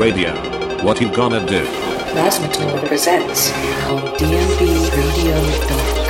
Radio. What you gonna do? Plasmator presents on dnbradio.com.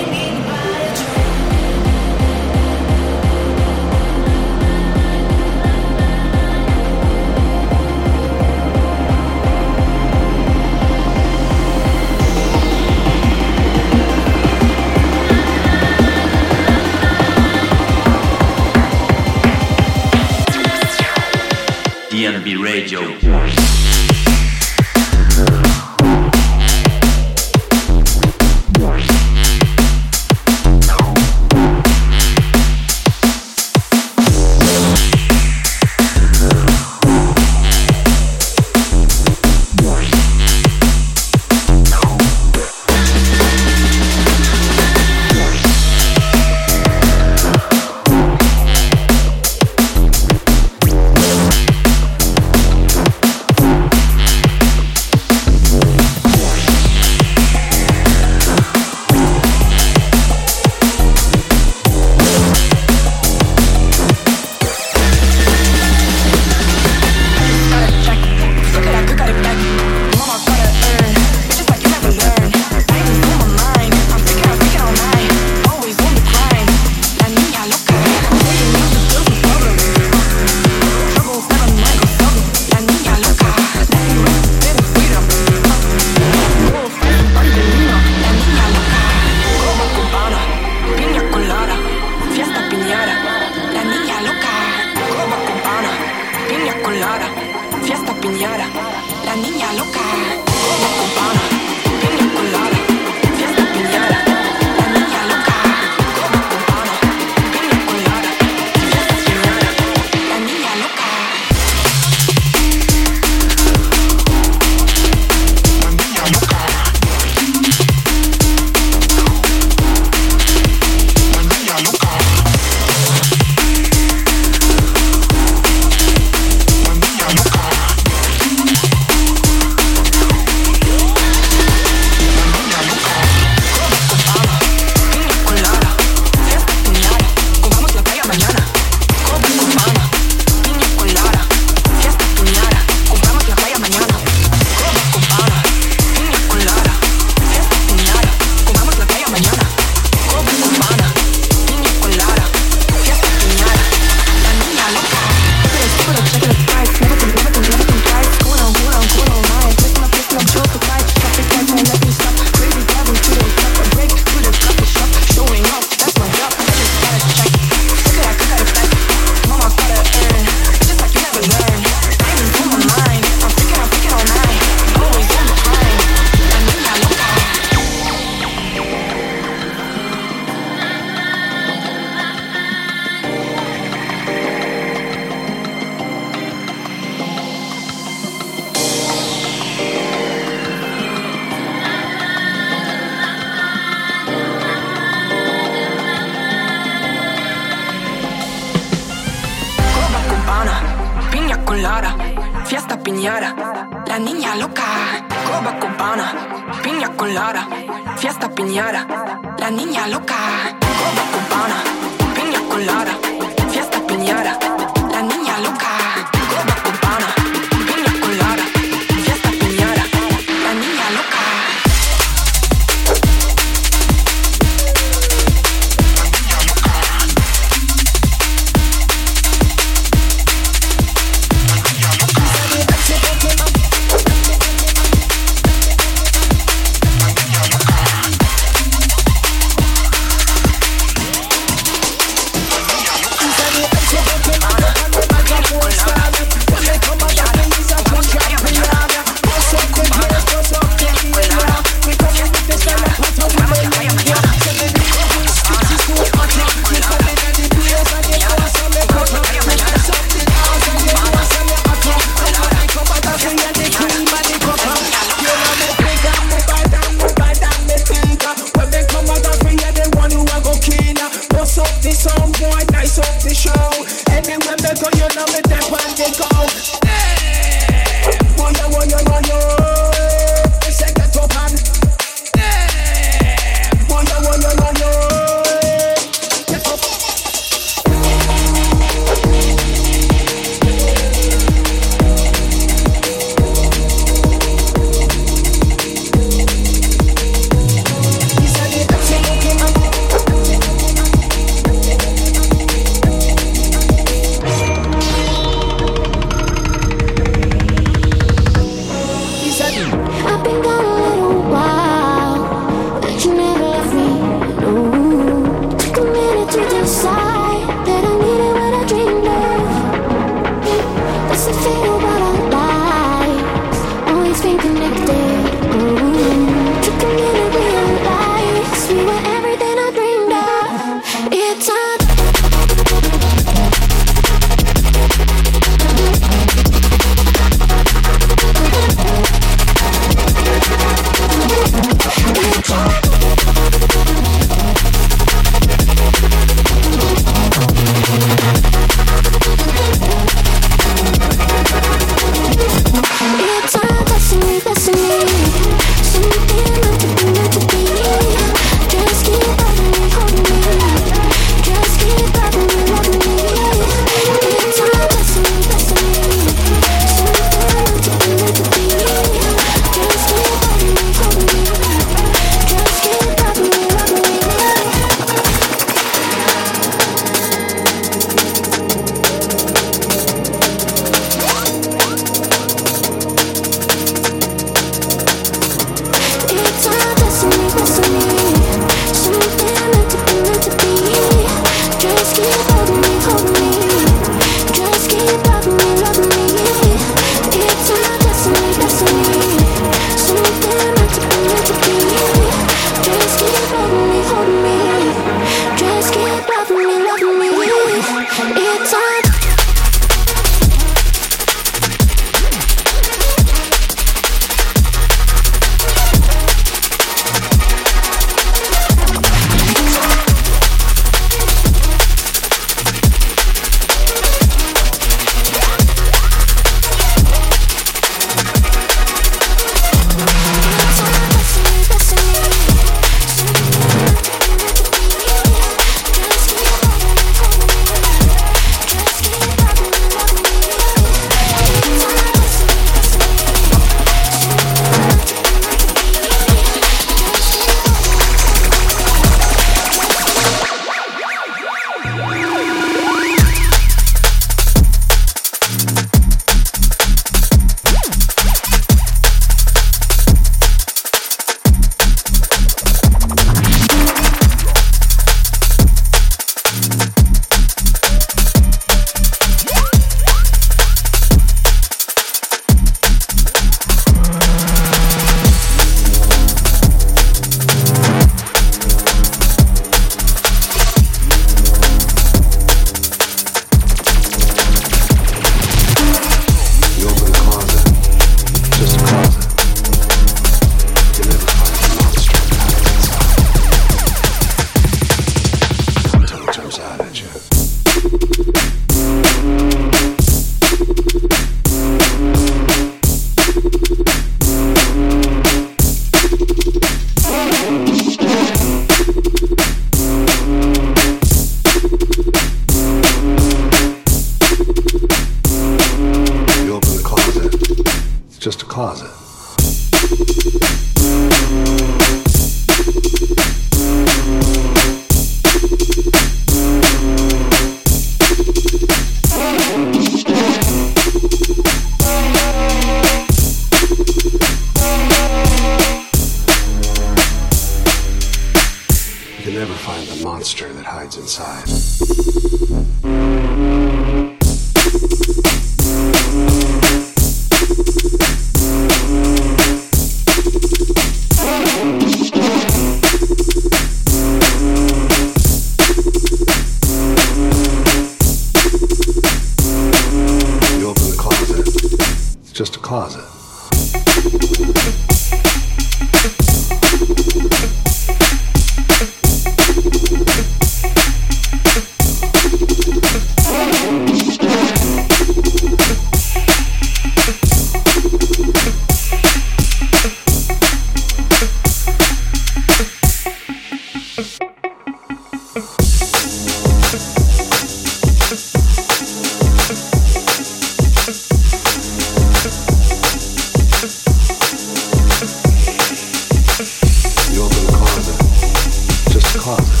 好。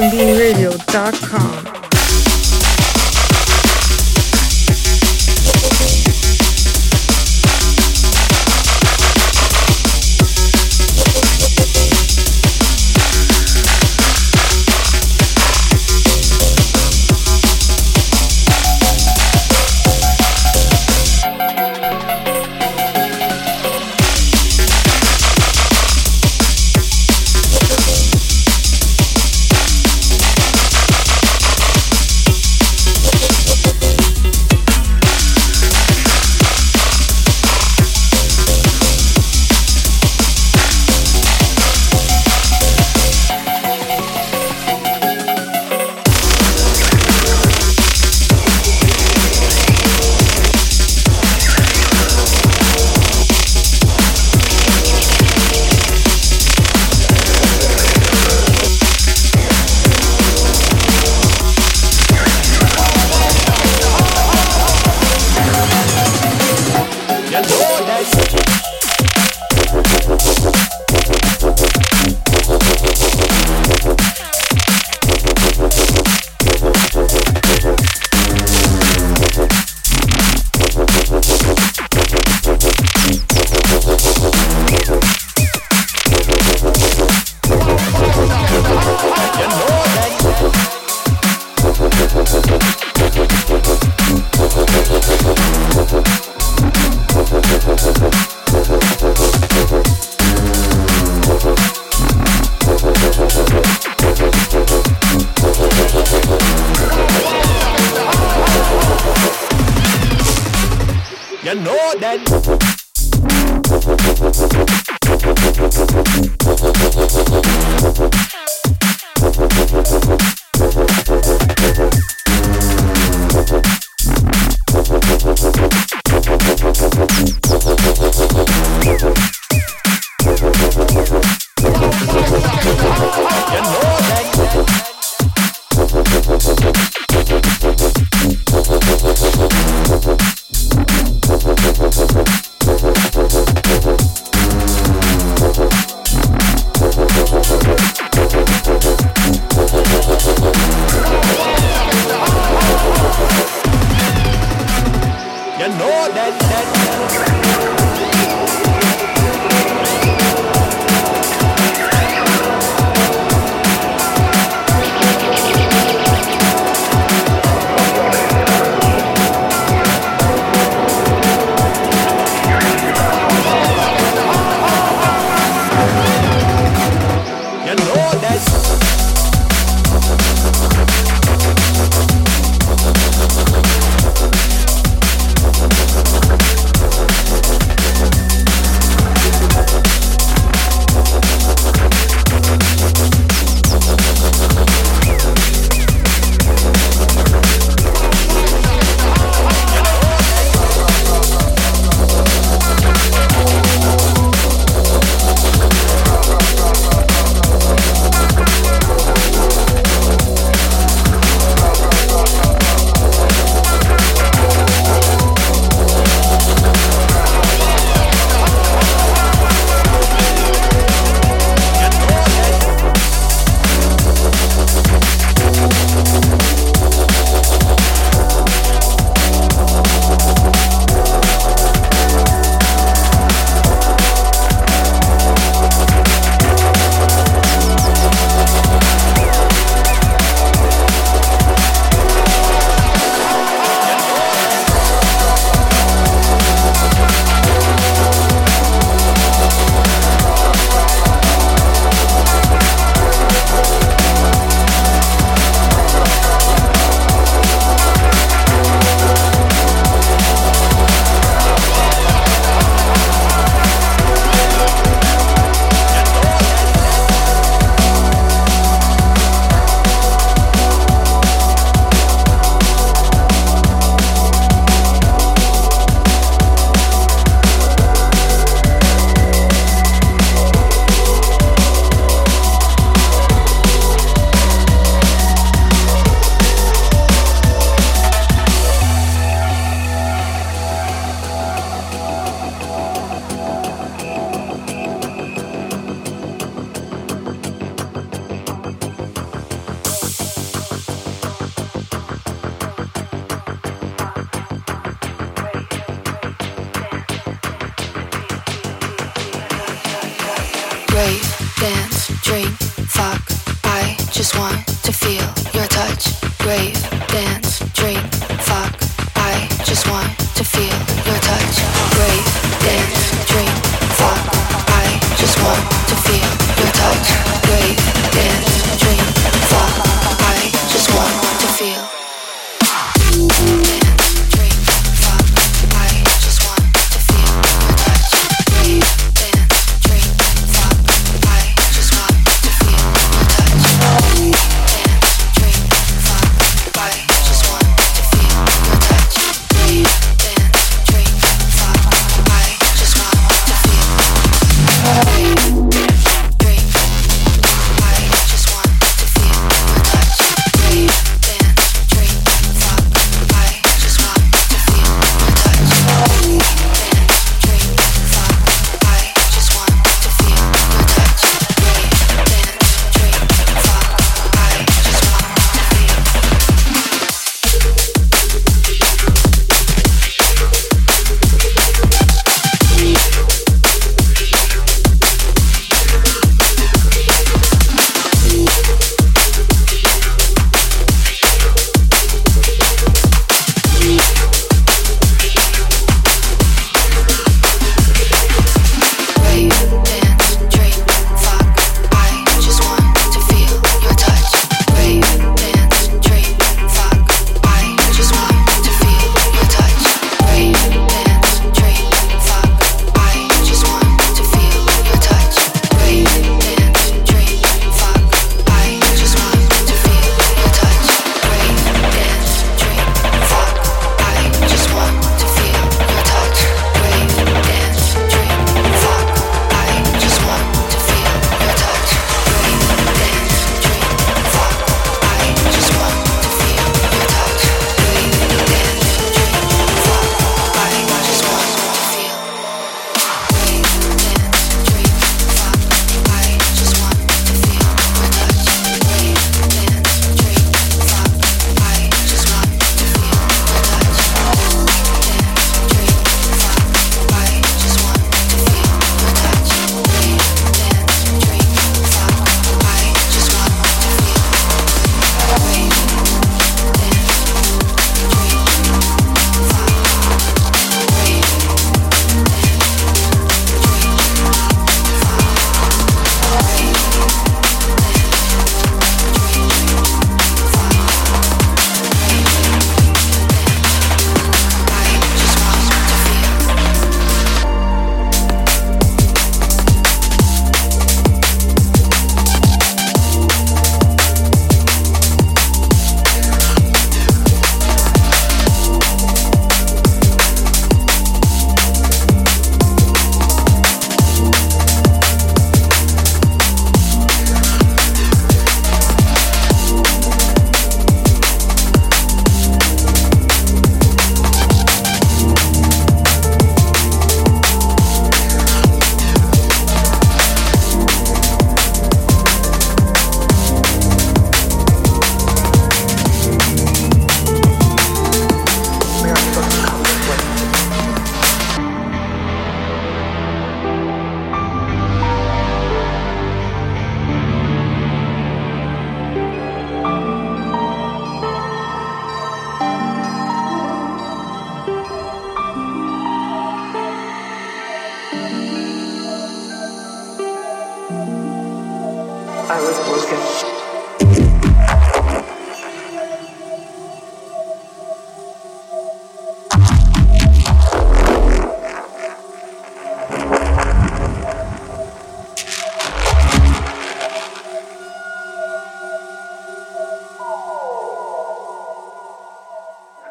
dnbradio.com. You know that.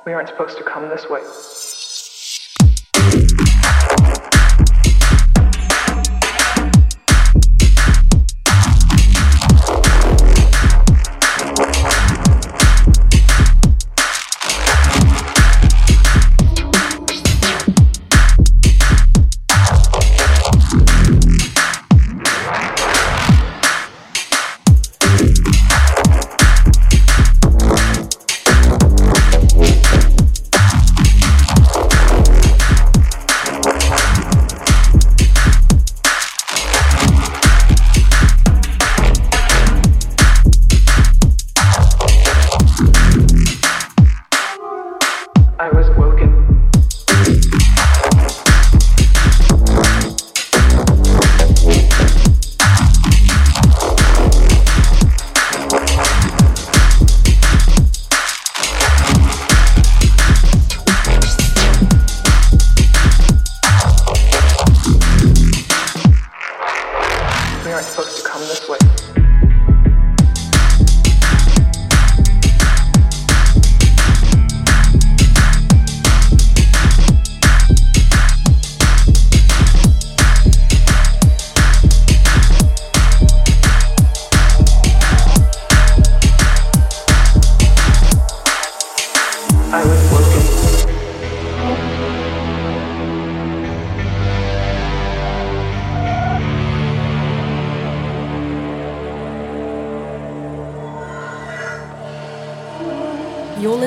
We aren't supposed to come this way.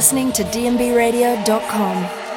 Listening to dnbradio.com.